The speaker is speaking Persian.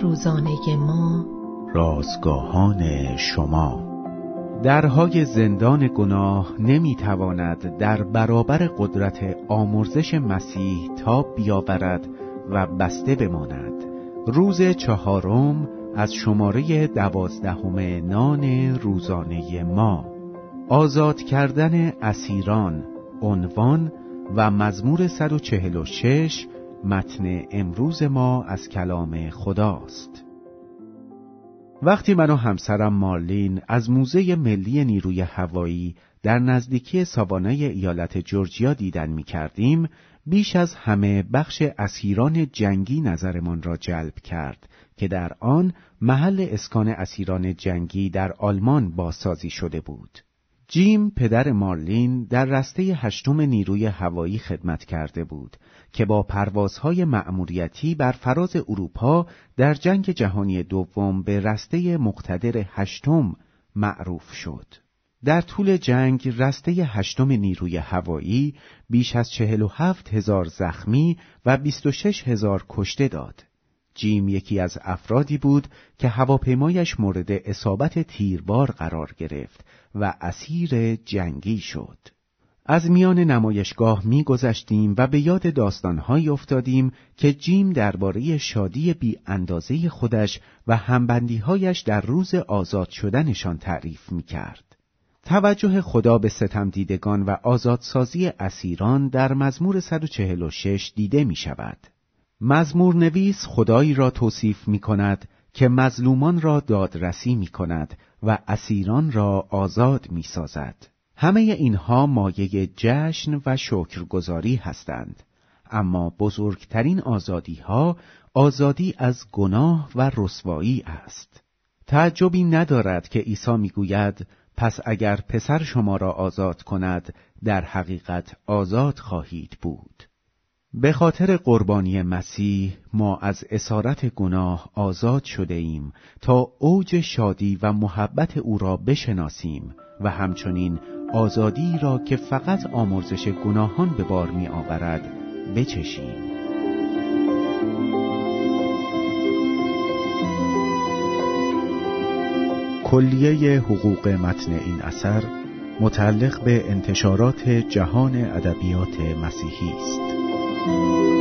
روزانه ما. رازگاهان شما. درهای زندان گناه نمی‌تواند در برابر قدرت آمرزش مسیح تا بیاورد و بسته بماند. روز چهارم از شماره دوازدهم نان روزانه ما. آزاد کردن اسیران عنوان و مزمور 146 متن امروز ما از کلام خداست وقتی من و همسرم مارلین از موزه ملی نیروی هوایی در نزدیکی ساوانای ایالت جورجیا دیدن می کردیم بیش از همه بخش اسیران جنگی نظرمان را جلب کرد که در آن محل اسکان اسیران جنگی در آلمان بازسازی شده بود. جیم پدر مارلین در رسته هشتم نیروی هوایی خدمت کرده بود که با پروازهای مأموریتی بر فراز اروپا در جنگ جهانی دوم به رسته مقتدر هشتم معروف شد. در طول جنگ رسته هشتم نیروی هوایی بیش از چهل و هفت هزار زخمی و بیست و شش هزار کشته داد. جیم یکی از افرادی بود که هواپیمایش مورد اصابت تیربار قرار گرفت و اسیر جنگی شد. از میان نمایشگاه میگذشتیم و به یاد داستانهایی افتادیم که جیم درباره شادی بی اندازه خودش و همبندیهایش در روز آزاد شدنشان تعریف می کرد. توجه خدا به ستم دیدگان و آزادسازی اسیران در مزمور 146 دیده می شود. مزمور نویس خدایی را توصیف می کند که مظلومان را دادرسی می کند و اسیران را آزاد می سازد. همه اینها مایه جشن و شکرگزاری هستند. اما بزرگترین آزادی ها آزادی از گناه و رسوایی است. تعجبی ندارد که عیسی می‌گوید پس اگر پسر شما را آزاد کند در حقیقت آزاد خواهید بود. به خاطر قربانی مسیح ما از اسارت گناه آزاد شده ایم تا اوج شادی و محبت او را بشناسیم و همچنین آزادی را که فقط آمرزش گناهان به بار می آورد بچشیم. کلیه حقوق متن این اثر متعلق به انتشارات جهان ادبیات مسیحی است. Thank you.